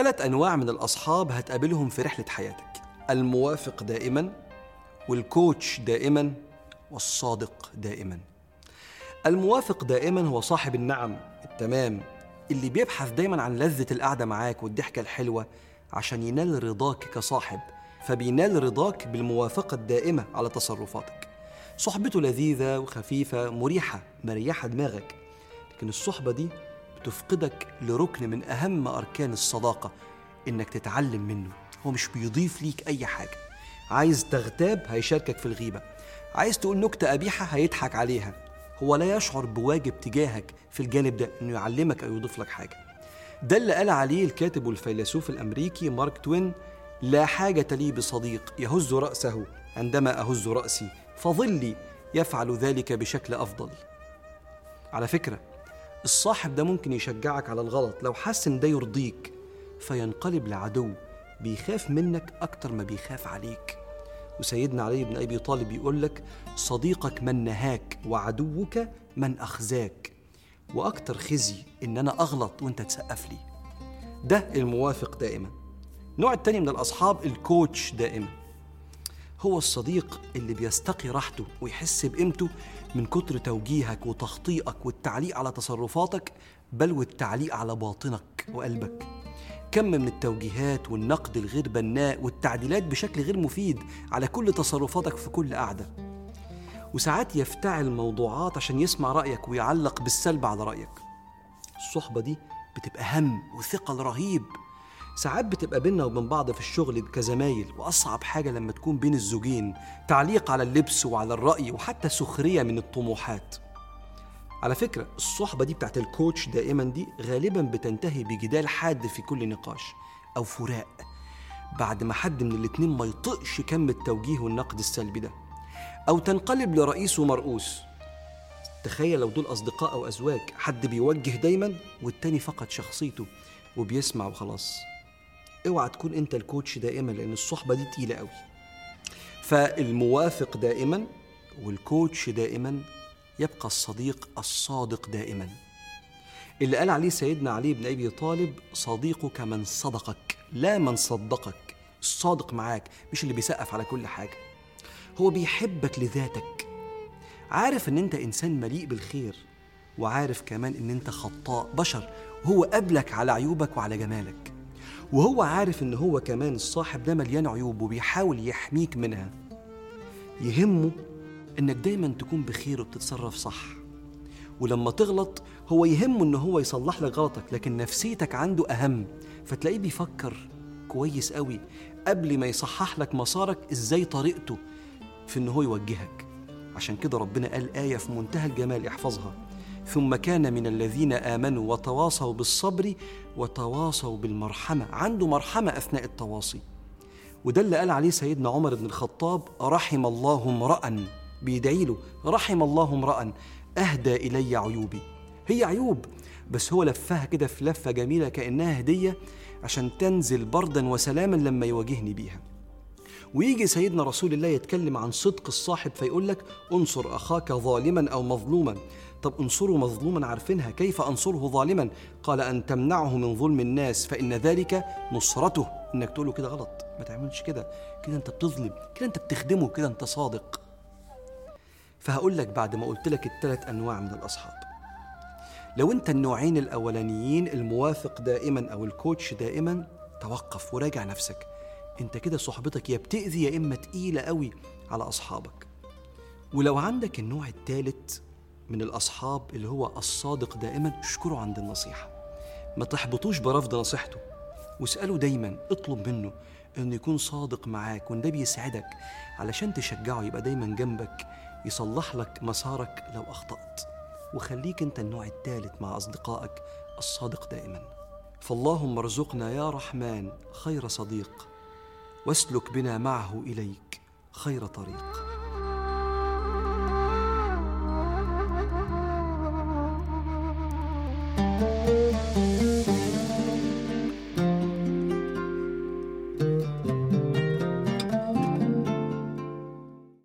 ثلاث أنواع من الأصحاب هتقابلهم في رحلة حياتك. الموافق دائما والكوتش دائما والصادق دائما. الموافق دائما هو صاحب النعم التمام اللي بيبحث دايما عن لذة القعدة معاك والضحكة الحلوة عشان ينال رضاك كصاحب. فبينال رضاك بالموافقة الدائمة على تصرفاتك. صحبته لذيذة وخفيفة مريحة مريحة دماغك. لكن الصحبة دي بتفقدك لركن من أهم أركان الصداقة إنك تتعلم منه. هو مش بيضيف ليك أي حاجة. عايز تغتاب هيشاركك في الغيبة. عايز تقول نكتة قبيحة هيضحك عليها. هو لا يشعر بواجب تجاهك في الجانب ده إنه يعلمك أو يضيف لك حاجة. ده اللي قال عليه الكاتب والفيلسوف الأمريكي مارك توين لا حاجة لي بصديق يهز رأسه عندما أهز رأسي فظلي يفعل ذلك بشكل أفضل. على فكرة الصاحب ده ممكن يشجعك على الغلط. لو حس إن ده يرضيك فينقلب لعدو بيخاف منك أكتر ما بيخاف عليك. وسيدنا علي بن أبي طالب يقول لك صديقك من نهاك وعدوك من أخزاك. وأكتر خزي إن أنا أغلط وأنت تسقف لي. ده الموافق دائما. النوع التاني من الأصحاب الكوتش دائما. هو الصديق اللي بيستقي راحته ويحس بقيمته من كتر توجيهك وتخطيئك والتعليق على تصرفاتك بل والتعليق على باطنك وقلبك. كم من التوجيهات والنقد الغير بناء والتعديلات بشكل غير مفيد على كل تصرفاتك في كل قعدة. وساعات يفتعل موضوعات عشان يسمع رأيك ويعلق بالسلب على رأيك. الصحبة دي بتبقى هم وثقل رهيب. ساعات بتبقى بينا وبين بعض في الشغل كزمايل وأصعب حاجة لما تكون بين الزوجين تعليق على اللبس وعلى الرأي وحتى سخرية من الطموحات. على فكرة الصحبة دي بتاعت الكوتش دائما دي غالبا بتنتهي بجدال حاد في كل نقاش أو فراق بعد ما حد من الاتنين ما يطقش كم التوجيه والنقد السلبي ده. أو تنقلب لرئيس ومرؤوس. تخيل لو دول أصدقاء أو أزواج حد بيوجه دايما والتاني فقد شخصيته وبيسمع وخلاص. اوعى تكون انت الكوتش دائما لأن الصحبة دي تقيلة قوي. فالموافق دائما والكوتش دائما يبقى الصديق الصادق دائما. اللي قال عليه سيدنا علي بن أبي طالب صديقك من صدقك لا من صدقك الصادق معاك مش اللي بيسقف على كل حاجة. هو بيحبك لذاتك. عارف إن أنت إنسان مليء بالخير وعارف كمان إن أنت خطاء بشر. وهو قبلك على عيوبك وعلى جمالك. وهو عارف إن هو كمان الصاحب ده مليان عيوب وبيحاول يحميك منها. يهمه إنك دايما تكون بخير وبتتصرف صح. ولما تغلط هو يهمه إن هو يصلح لك غلطك لكن نفسيتك عنده أهم. فتلاقيه بيفكر كويس قوي قبل ما يصحح لك مسارك إزاي طريقته في إن هو يوجهك. عشان كده ربنا قال آية في منتهى الجمال احفظها. ثم كان من الذين آمنوا وتواصوا بالصبر وتواصوا بالمرحمة عنده مرحمة أثناء التواصي. وده اللي قال عليه سيدنا عمر بن الخطاب رحم الله امرأ. بيدعي له رحم الله امرأ أهدى إلي عيوبي. هي عيوب بس هو لفها كده في لفة جميلة كأنها هدية عشان تنزل بردا وسلاما لما يواجهني بيها. ويجي سيدنا رسول الله يتكلم عن صدق الصاحب فيقول لك انصر أخاك ظالما أو مظلوما. طب انصره مظلوما عارفينها كيف أنصره ظالما؟ قال أن تمنعه من ظلم الناس فإن ذلك نصرته. إنك تقول له كده غلط ما تعملش كده. كده أنت بتظلم كده أنت بتخدمه كده أنت صادق. فهقول لك بعد ما قلت لك الثلاث أنواع من الأصحاب. لو أنت النوعين الأولانيين الموافق دائما أو الكوتش دائما توقف وراجع نفسك. انت كده صحبتك يا بتأذي يا اما تقيلة قوي على اصحابك. ولو عندك النوع الثالث من الاصحاب اللي هو الصادق دائما اشكره عند النصيحة. ما تحبطوش برفض نصيحته. واسأله دايما اطلب منه انه يكون صادق معاك وإن ده بيسعدك علشان تشجعه يبقى دايما جنبك يصلح لك مسارك لو أخطأت. وخليك أنت النوع الثالث مع أصدقائك الصادق دائما. فاللهم ارزقنا يا رحمن خير صديق. واسلك بنا معه إليك خير طريق.